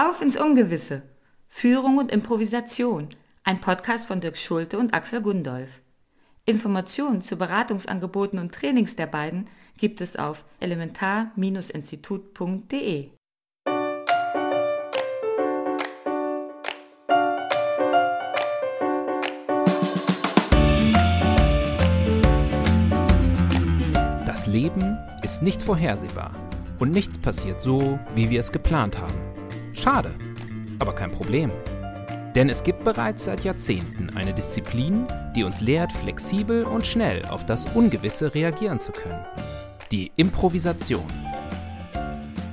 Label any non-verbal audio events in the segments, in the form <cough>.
Auf ins Ungewisse. Führung und Improvisation. Ein Podcast von Dirk Schulte und Axel Gundolf. Informationen zu Beratungsangeboten und Trainings der beiden gibt es auf elementar-institut.de. Das Leben ist nicht vorhersehbar und nichts passiert so, wie wir es geplant haben. Schade, aber kein Problem. Denn es gibt bereits seit Jahrzehnten eine Disziplin, die uns lehrt, flexibel und schnell auf das Ungewisse reagieren zu können. Die Improvisation.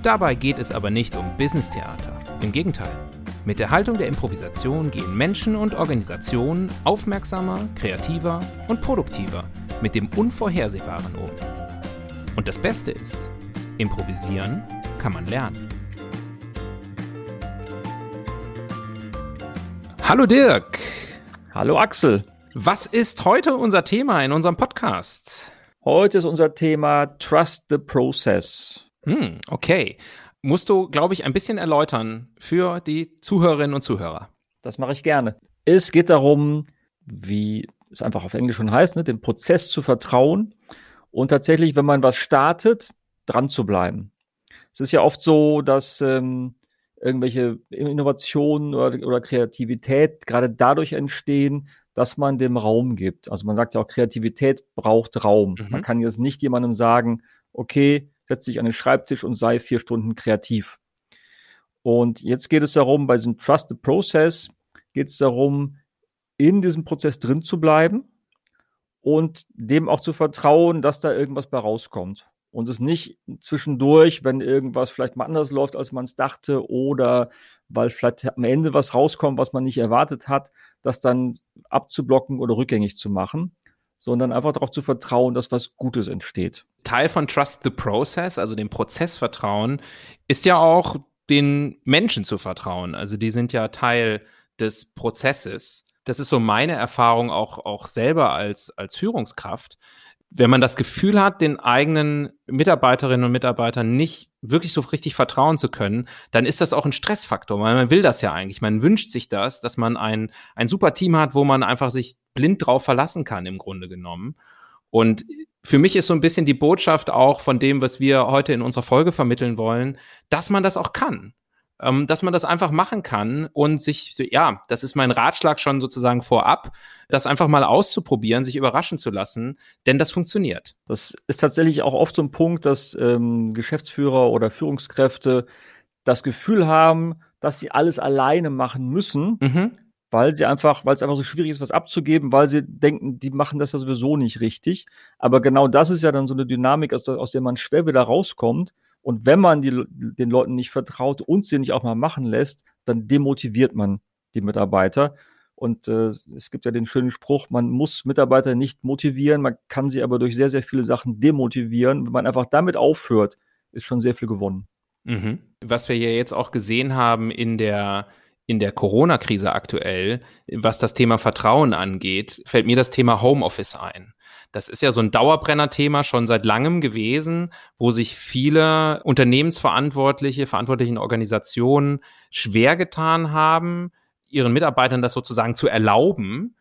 Dabei geht es aber nicht um Business-Theater. Im Gegenteil. Mit der Haltung der Improvisation gehen Menschen und Organisationen aufmerksamer, kreativer und produktiver mit dem Unvorhersehbaren um. Und das Beste ist, improvisieren kann man lernen. Hallo Dirk. Hallo Axel. Was ist heute unser Thema in unserem Podcast? Heute ist unser Thema Trust the Process. Hm, okay. Musst du, glaube ich, ein bisschen erläutern für die Zuhörerinnen und Zuhörer. Das mache ich gerne. Es geht darum, wie es einfach auf Englisch schon heißt, ne, dem Prozess zu vertrauen und tatsächlich, wenn man was startet, dran zu bleiben. Es ist ja oft so, dass ähm, irgendwelche Innovationen oder, oder Kreativität gerade dadurch entstehen, dass man dem Raum gibt. Also man sagt ja auch, Kreativität braucht Raum. Mhm. Man kann jetzt nicht jemandem sagen, okay, setz dich an den Schreibtisch und sei vier Stunden kreativ. Und jetzt geht es darum, bei diesem Trust the Process geht es darum, in diesem Prozess drin zu bleiben und dem auch zu vertrauen, dass da irgendwas bei rauskommt und es nicht zwischendurch, wenn irgendwas vielleicht mal anders läuft, als man es dachte, oder weil vielleicht am Ende was rauskommt, was man nicht erwartet hat, das dann abzublocken oder rückgängig zu machen, sondern einfach darauf zu vertrauen, dass was Gutes entsteht. Teil von Trust the Process, also dem Prozessvertrauen, ist ja auch den Menschen zu vertrauen. Also die sind ja Teil des Prozesses. Das ist so meine Erfahrung auch, auch selber als, als Führungskraft wenn man das Gefühl hat, den eigenen Mitarbeiterinnen und Mitarbeitern nicht wirklich so richtig vertrauen zu können, dann ist das auch ein Stressfaktor, weil man will das ja eigentlich. Man wünscht sich das, dass man ein, ein super Team hat, wo man einfach sich blind drauf verlassen kann, im Grunde genommen. Und für mich ist so ein bisschen die Botschaft auch von dem, was wir heute in unserer Folge vermitteln wollen, dass man das auch kann ähm, dass man das einfach machen kann und sich, ja, das ist mein Ratschlag schon sozusagen vorab, das einfach mal auszuprobieren, sich überraschen zu lassen, denn das funktioniert. Das ist tatsächlich auch oft so ein Punkt, dass ähm, Geschäftsführer oder Führungskräfte das Gefühl haben, dass sie alles alleine machen müssen. Mhm weil sie einfach, weil es einfach so schwierig ist, was abzugeben, weil sie denken, die machen das ja sowieso nicht richtig. Aber genau das ist ja dann so eine Dynamik, aus, aus der man schwer wieder rauskommt, und wenn man die, den Leuten nicht vertraut und sie nicht auch mal machen lässt, dann demotiviert man die Mitarbeiter. Und äh, es gibt ja den schönen Spruch, man muss Mitarbeiter nicht motivieren, man kann sie aber durch sehr, sehr viele Sachen demotivieren. Wenn man einfach damit aufhört, ist schon sehr viel gewonnen. Mhm. Was wir ja jetzt auch gesehen haben in der in der Corona-Krise aktuell, was das Thema Vertrauen angeht, fällt mir das Thema Homeoffice ein. Das ist ja so ein Dauerbrenner-Thema schon seit langem gewesen, wo sich viele Unternehmensverantwortliche, verantwortlichen Organisationen schwer getan haben, ihren Mitarbeitern das sozusagen zu erlauben,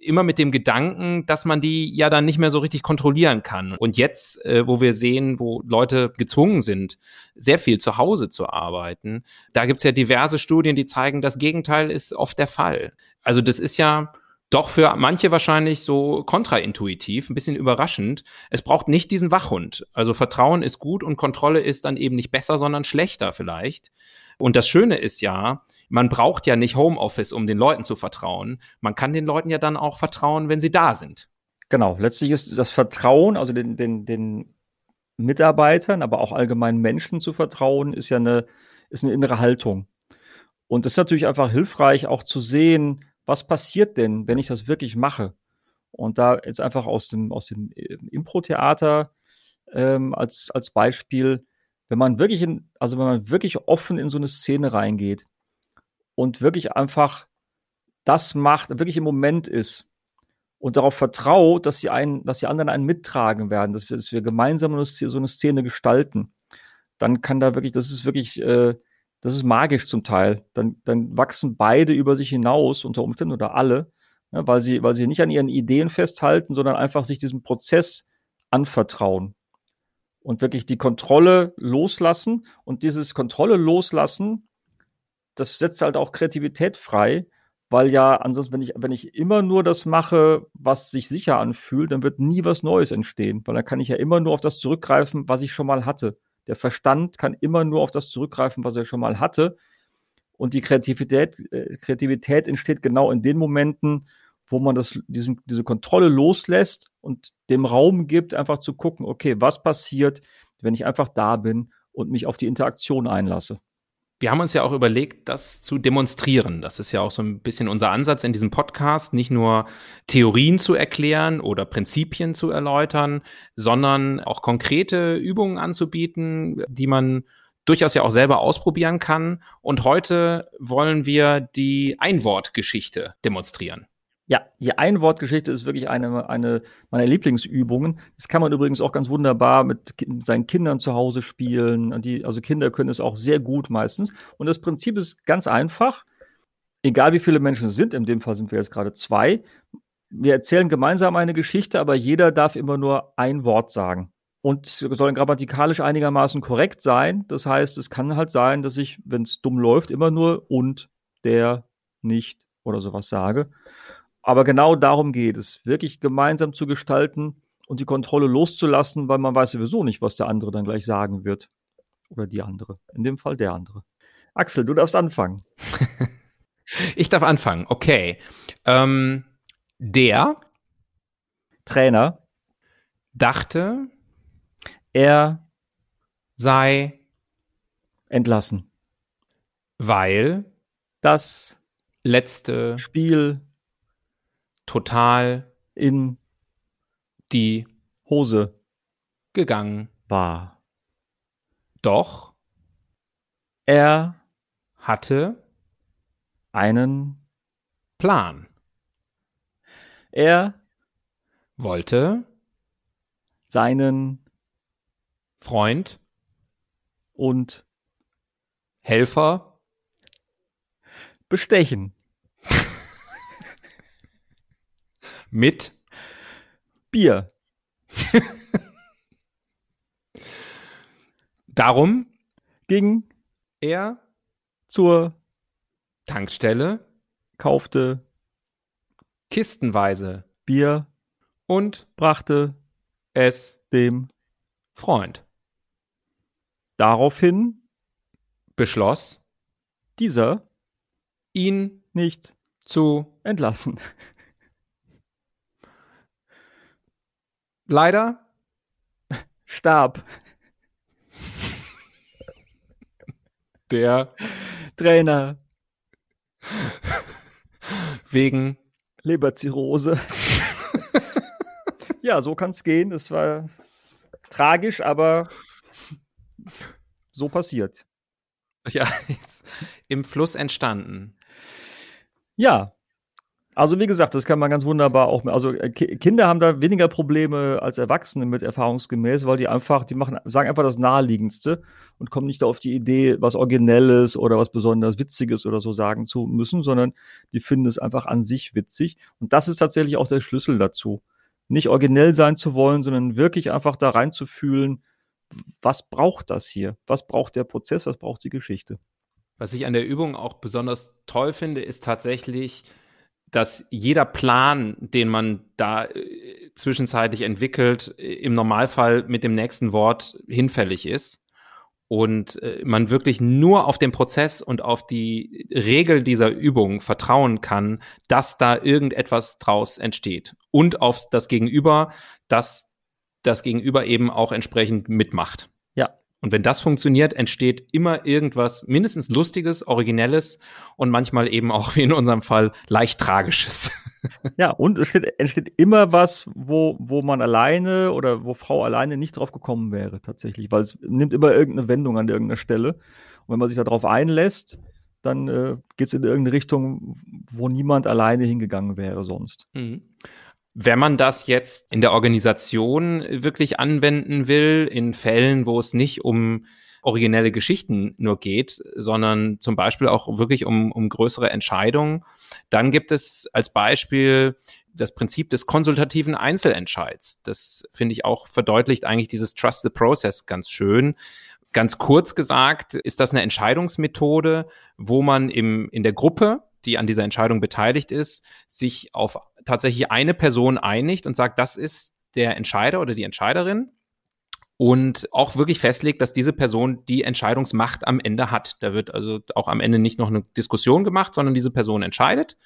immer mit dem Gedanken, dass man die ja dann nicht mehr so richtig kontrollieren kann. Und jetzt, äh, wo wir sehen, wo Leute gezwungen sind, sehr viel zu Hause zu arbeiten, da gibt's ja diverse Studien, die zeigen, das Gegenteil ist oft der Fall. Also das ist ja doch für manche wahrscheinlich so kontraintuitiv, ein bisschen überraschend. Es braucht nicht diesen Wachhund. Also Vertrauen ist gut und Kontrolle ist dann eben nicht besser, sondern schlechter vielleicht. Und das Schöne ist ja, man braucht ja nicht Homeoffice, um den Leuten zu vertrauen. Man kann den Leuten ja dann auch vertrauen, wenn sie da sind. Genau, letztlich ist das Vertrauen, also den, den, den Mitarbeitern, aber auch allgemeinen Menschen zu vertrauen, ist ja eine, ist eine innere Haltung. Und es ist natürlich einfach hilfreich, auch zu sehen, was passiert denn, wenn ich das wirklich mache? Und da jetzt einfach aus dem, aus dem äh, Impro-Theater ähm, als, als Beispiel, wenn man wirklich in, also wenn man wirklich offen in so eine Szene reingeht und wirklich einfach das macht, wirklich im Moment ist und darauf vertraut, dass sie einen, dass die anderen einen mittragen werden, dass wir, dass wir gemeinsam so eine Szene gestalten, dann kann da wirklich, das ist wirklich äh, das ist magisch zum Teil. Dann, dann wachsen beide über sich hinaus, unter Umständen oder alle, ja, weil, sie, weil sie nicht an ihren Ideen festhalten, sondern einfach sich diesem Prozess anvertrauen und wirklich die Kontrolle loslassen. Und dieses Kontrolle loslassen, das setzt halt auch Kreativität frei, weil ja ansonsten, wenn ich, wenn ich immer nur das mache, was sich sicher anfühlt, dann wird nie was Neues entstehen, weil dann kann ich ja immer nur auf das zurückgreifen, was ich schon mal hatte. Der Verstand kann immer nur auf das zurückgreifen, was er schon mal hatte. Und die Kreativität, äh, Kreativität entsteht genau in den Momenten, wo man das, diesen, diese Kontrolle loslässt und dem Raum gibt, einfach zu gucken, okay, was passiert, wenn ich einfach da bin und mich auf die Interaktion einlasse. Wir haben uns ja auch überlegt, das zu demonstrieren. Das ist ja auch so ein bisschen unser Ansatz in diesem Podcast, nicht nur Theorien zu erklären oder Prinzipien zu erläutern, sondern auch konkrete Übungen anzubieten, die man durchaus ja auch selber ausprobieren kann. Und heute wollen wir die Einwortgeschichte demonstrieren. Ja, die Einwortgeschichte ist wirklich eine, eine meiner Lieblingsübungen. Das kann man übrigens auch ganz wunderbar mit seinen Kindern zu Hause spielen. Die, also Kinder können es auch sehr gut meistens. Und das Prinzip ist ganz einfach. Egal wie viele Menschen es sind, in dem Fall sind wir jetzt gerade zwei. Wir erzählen gemeinsam eine Geschichte, aber jeder darf immer nur ein Wort sagen. Und soll grammatikalisch einigermaßen korrekt sein. Das heißt, es kann halt sein, dass ich, wenn es dumm läuft, immer nur und, der, nicht oder sowas sage. Aber genau darum geht es, wirklich gemeinsam zu gestalten und die Kontrolle loszulassen, weil man weiß sowieso nicht, was der andere dann gleich sagen wird. Oder die andere. In dem Fall der andere. Axel, du darfst anfangen. <laughs> ich darf anfangen, okay. Ähm, der Trainer dachte, er sei entlassen, weil das letzte Spiel total in die Hose gegangen war. Doch er hatte einen Plan. Er wollte seinen Freund und Helfer bestechen. Mit Bier. <laughs> Darum ging er zur Tankstelle, kaufte kistenweise Bier und brachte es dem Freund. Daraufhin beschloss dieser ihn nicht zu entlassen. Leider starb der Trainer wegen Leberzirrhose. ja, so kann es gehen. Es war tragisch, aber so passiert. Ja, <laughs> im Fluss entstanden. Ja, also wie gesagt, das kann man ganz wunderbar auch. Also äh, Kinder haben da weniger Probleme als Erwachsene mit erfahrungsgemäß, weil die einfach, die machen, sagen einfach das Naheliegendste und kommen nicht auf die Idee, was Originelles oder was besonders Witziges oder so sagen zu müssen, sondern die finden es einfach an sich witzig. Und das ist tatsächlich auch der Schlüssel dazu. Nicht originell sein zu wollen, sondern wirklich einfach da reinzufühlen, was braucht das hier? Was braucht der Prozess? Was braucht die Geschichte? Was ich an der Übung auch besonders toll finde, ist tatsächlich, dass jeder Plan, den man da äh, zwischenzeitlich entwickelt, äh, im Normalfall mit dem nächsten Wort hinfällig ist und äh, man wirklich nur auf den Prozess und auf die Regel dieser Übung vertrauen kann, dass da irgendetwas draus entsteht und auf das Gegenüber, dass das Gegenüber eben auch entsprechend mitmacht. Und wenn das funktioniert, entsteht immer irgendwas mindestens Lustiges, Originelles und manchmal eben auch, wie in unserem Fall, leicht Tragisches. <laughs> Ja, und es entsteht, entsteht immer was, wo, wo man alleine oder wo Frau alleine nicht drauf gekommen wäre, tatsächlich, weil es nimmt immer irgendeine Wendung an irgendeiner Stelle. Und wenn man sich darauf einlässt, dann äh, geht es in irgendeine Richtung, wo niemand alleine hingegangen wäre sonst. Mhm. Wenn man das jetzt in der Organisation wirklich anwenden will, in Fällen, wo es nicht um originelle Geschichten nur geht, sondern zum Beispiel auch wirklich um, um größere Entscheidungen. Dann gibt es als Beispiel das Prinzip des konsultativen Einzelentscheids. Das finde ich auch verdeutlicht eigentlich dieses Trust the Process ganz schön. Ganz kurz gesagt ist das eine Entscheidungsmethode, wo man im, in der Gruppe, die an dieser Entscheidung beteiligt ist, sich auf tatsächlich eine Person einigt und sagt, das ist der Entscheider oder die Entscheiderin und auch wirklich festlegt, dass diese Person die Entscheidungsmacht am Ende hat. Da wird also auch am Ende nicht noch eine Diskussion gemacht, sondern diese Person entscheidet.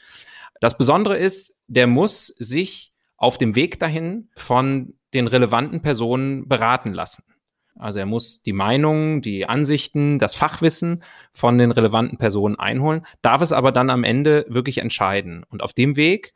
Das Besondere ist, der muss sich auf dem Weg dahin von den relevanten Personen beraten lassen. Also er muss die Meinungen, die Ansichten, das Fachwissen von den relevanten Personen einholen, darf es aber dann am Ende wirklich entscheiden. Und auf dem Weg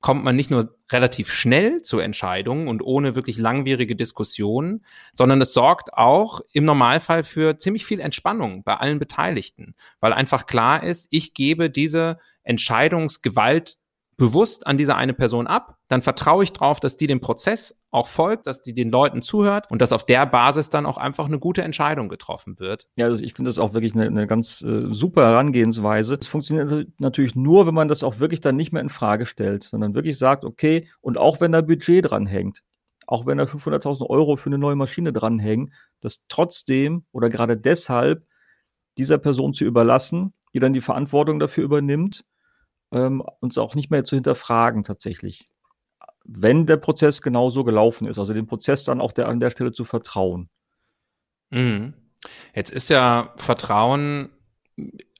kommt man nicht nur relativ schnell zu Entscheidungen und ohne wirklich langwierige Diskussionen, sondern es sorgt auch im Normalfall für ziemlich viel Entspannung bei allen Beteiligten, weil einfach klar ist, ich gebe diese Entscheidungsgewalt bewusst an diese eine Person ab, dann vertraue ich darauf, dass die dem Prozess auch folgt, dass die den Leuten zuhört und dass auf der Basis dann auch einfach eine gute Entscheidung getroffen wird. Ja, also ich finde das auch wirklich eine, eine ganz äh, super Herangehensweise. Es funktioniert natürlich nur, wenn man das auch wirklich dann nicht mehr in Frage stellt, sondern wirklich sagt, okay, und auch wenn da Budget dran hängt, auch wenn da 500.000 Euro für eine neue Maschine dranhängen, das trotzdem oder gerade deshalb dieser Person zu überlassen, die dann die Verantwortung dafür übernimmt ähm, uns auch nicht mehr zu hinterfragen tatsächlich. Wenn der Prozess genauso gelaufen ist, also dem Prozess dann auch der, an der Stelle zu vertrauen. Mhm. Jetzt ist ja Vertrauen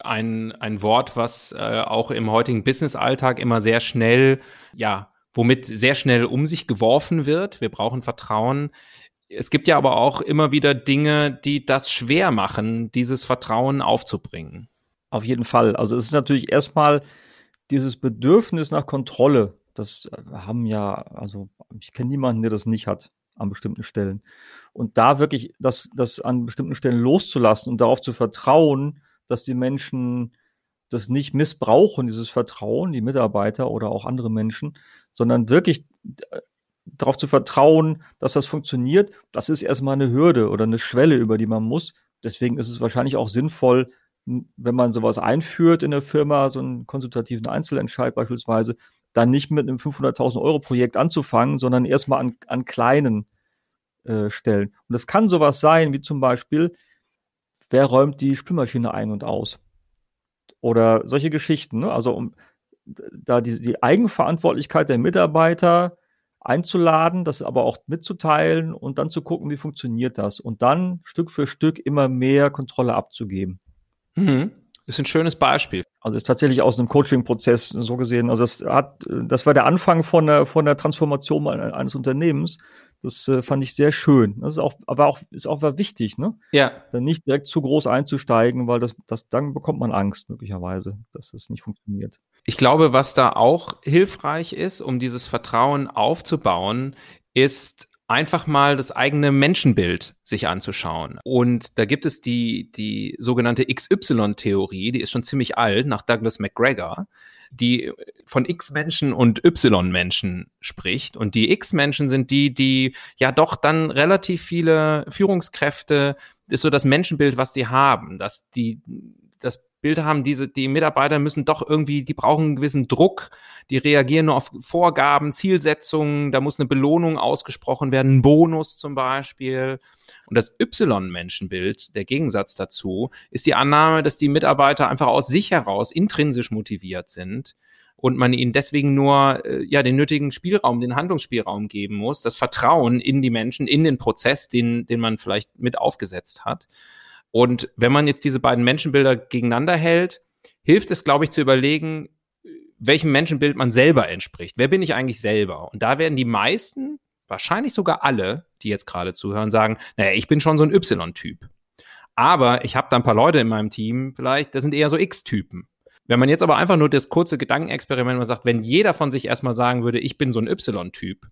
ein, ein Wort, was äh, auch im heutigen Business-Alltag immer sehr schnell, ja, womit sehr schnell um sich geworfen wird. Wir brauchen Vertrauen. Es gibt ja aber auch immer wieder Dinge, die das schwer machen, dieses Vertrauen aufzubringen. Auf jeden Fall. Also es ist natürlich erstmal dieses Bedürfnis nach Kontrolle, das äh, haben ja, also ich kenne niemanden, der das nicht hat an bestimmten Stellen. Und da wirklich das, das an bestimmten Stellen loszulassen und darauf zu vertrauen, dass die Menschen das nicht missbrauchen, dieses Vertrauen, die Mitarbeiter oder auch andere Menschen, sondern wirklich äh, darauf zu vertrauen, dass das funktioniert, das ist erstmal eine Hürde oder eine Schwelle, über die man muss. Deswegen ist es wahrscheinlich auch sinnvoll, wenn man sowas einführt in der Firma, so einen konsultativen Einzelentscheid beispielsweise, dann nicht mit einem 500.000 Euro Projekt anzufangen, sondern erstmal an, an kleinen äh, Stellen. Und das kann sowas sein, wie zum Beispiel, wer räumt die Spülmaschine ein und aus? Oder solche Geschichten. Ne? Also um da die, die Eigenverantwortlichkeit der Mitarbeiter einzuladen, das aber auch mitzuteilen und dann zu gucken, wie funktioniert das. Und dann Stück für Stück immer mehr Kontrolle abzugeben. Mhm. Ist ein schönes Beispiel. Also ist tatsächlich aus einem Coaching-Prozess so gesehen. Also das hat, das war der Anfang von der, von der Transformation eines Unternehmens. Das äh, fand ich sehr schön. Das ist auch, aber auch, ist auch wichtig, ne? Ja. Dann nicht direkt zu groß einzusteigen, weil das, das, dann bekommt man Angst möglicherweise, dass das nicht funktioniert. Ich glaube, was da auch hilfreich ist, um dieses Vertrauen aufzubauen, ist einfach mal das eigene Menschenbild sich anzuschauen. Und da gibt es die, die sogenannte XY-Theorie, die ist schon ziemlich alt, nach Douglas McGregor, die von X-Menschen und Y-Menschen spricht. Und die X-Menschen sind die, die ja doch dann relativ viele Führungskräfte, ist so das Menschenbild, was die haben, dass die das Bild haben, diese, die Mitarbeiter müssen doch irgendwie, die brauchen einen gewissen Druck, die reagieren nur auf Vorgaben, Zielsetzungen, da muss eine Belohnung ausgesprochen werden, ein Bonus zum Beispiel. Und das Y-Menschenbild, der Gegensatz dazu, ist die Annahme, dass die Mitarbeiter einfach aus sich heraus intrinsisch motiviert sind und man ihnen deswegen nur äh, ja den nötigen Spielraum, den Handlungsspielraum geben muss, das Vertrauen in die Menschen, in den Prozess, den, den man vielleicht mit aufgesetzt hat. Und wenn man jetzt diese beiden Menschenbilder gegeneinander hält, hilft es, glaube ich, zu überlegen, welchem Menschenbild man selber entspricht. Wer bin ich eigentlich selber? Und da werden die meisten, wahrscheinlich sogar alle, die jetzt gerade zuhören, sagen, naja, ich bin schon so ein Y-Typ. Aber ich habe da ein paar Leute in meinem Team, vielleicht, das sind eher so X-Typen. Wenn man jetzt aber einfach nur das kurze Gedankenexperiment mal sagt, wenn jeder von sich erstmal sagen würde, ich bin so ein Y-Typ,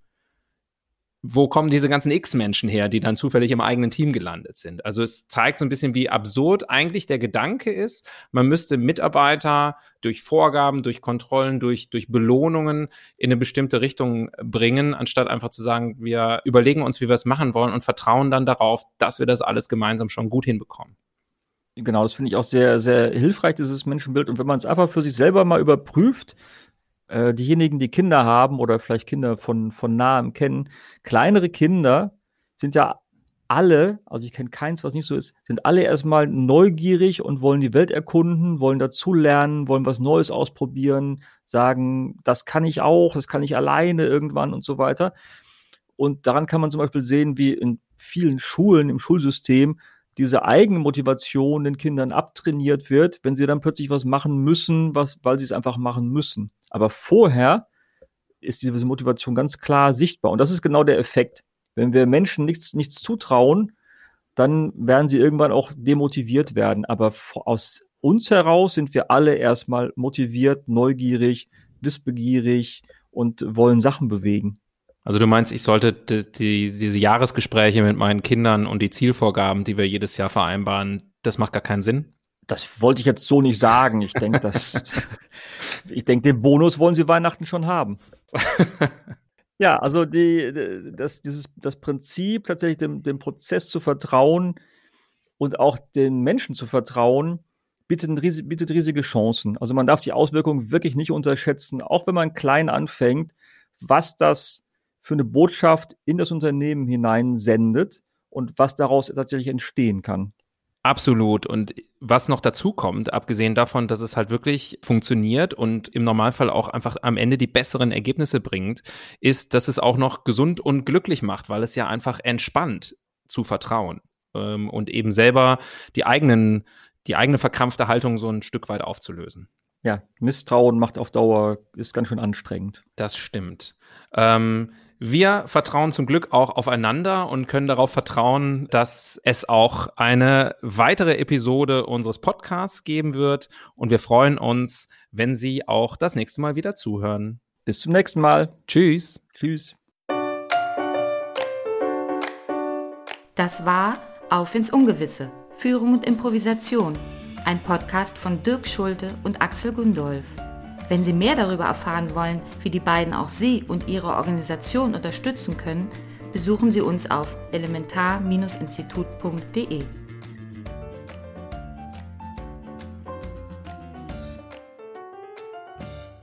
wo kommen diese ganzen X-Menschen her, die dann zufällig im eigenen Team gelandet sind? Also es zeigt so ein bisschen, wie absurd eigentlich der Gedanke ist. Man müsste Mitarbeiter durch Vorgaben, durch Kontrollen, durch, durch Belohnungen in eine bestimmte Richtung bringen, anstatt einfach zu sagen, wir überlegen uns, wie wir es machen wollen und vertrauen dann darauf, dass wir das alles gemeinsam schon gut hinbekommen. Genau, das finde ich auch sehr, sehr hilfreich, dieses Menschenbild. Und wenn man es einfach für sich selber mal überprüft, äh, diejenigen, die Kinder haben oder vielleicht Kinder von, von nahem kennen, kleinere Kinder sind ja alle, also ich kenne keins, was nicht so ist, sind alle erstmal neugierig und wollen die Welt erkunden, wollen dazulernen, wollen was Neues ausprobieren, sagen, das kann ich auch, das kann ich alleine irgendwann und so weiter. Und daran kann man zum Beispiel sehen, wie in vielen Schulen im Schulsystem diese Eigenmotivation den Kindern abtrainiert wird, wenn sie dann plötzlich was machen müssen, was, weil sie es einfach machen müssen. Aber vorher ist diese Motivation ganz klar sichtbar. Und das ist genau der Effekt. Wenn wir Menschen nichts, nichts zutrauen, dann werden sie irgendwann auch demotiviert werden. Aber aus uns heraus sind wir alle erstmal motiviert, neugierig, wissbegierig und wollen Sachen bewegen. Also du meinst, ich sollte die, die, diese Jahresgespräche mit meinen Kindern und die Zielvorgaben, die wir jedes Jahr vereinbaren, das macht gar keinen Sinn? Das wollte ich jetzt so nicht sagen. Ich denke, das, <laughs> ich denke, den Bonus wollen sie Weihnachten schon haben. <laughs> ja, also die, das, dieses, das Prinzip, tatsächlich dem, dem Prozess zu vertrauen und auch den Menschen zu vertrauen, bietet, bietet riesige Chancen. Also man darf die Auswirkungen wirklich nicht unterschätzen, auch wenn man klein anfängt, was das für eine Botschaft in das Unternehmen hinein sendet und was daraus tatsächlich entstehen kann. Absolut. Und was noch dazu kommt, abgesehen davon, dass es halt wirklich funktioniert und im Normalfall auch einfach am Ende die besseren Ergebnisse bringt, ist, dass es auch noch gesund und glücklich macht, weil es ja einfach entspannt zu vertrauen ähm, und eben selber die eigenen, die eigene verkrampfte Haltung so ein Stück weit aufzulösen. Ja, Misstrauen macht auf Dauer, ist ganz schön anstrengend. Das stimmt. Ähm, wir vertrauen zum Glück auch aufeinander und können darauf vertrauen, dass es auch eine weitere Episode unseres Podcasts geben wird. Und wir freuen uns, wenn Sie auch das nächste Mal wieder zuhören. Bis zum nächsten Mal. Tschüss. Tschüss. Das war Auf ins Ungewisse. Führung und Improvisation. Ein Podcast von Dirk Schulte und Axel Gundolf. Wenn Sie mehr darüber erfahren wollen, wie die beiden auch Sie und Ihre Organisation unterstützen können, besuchen Sie uns auf elementar-institut.de.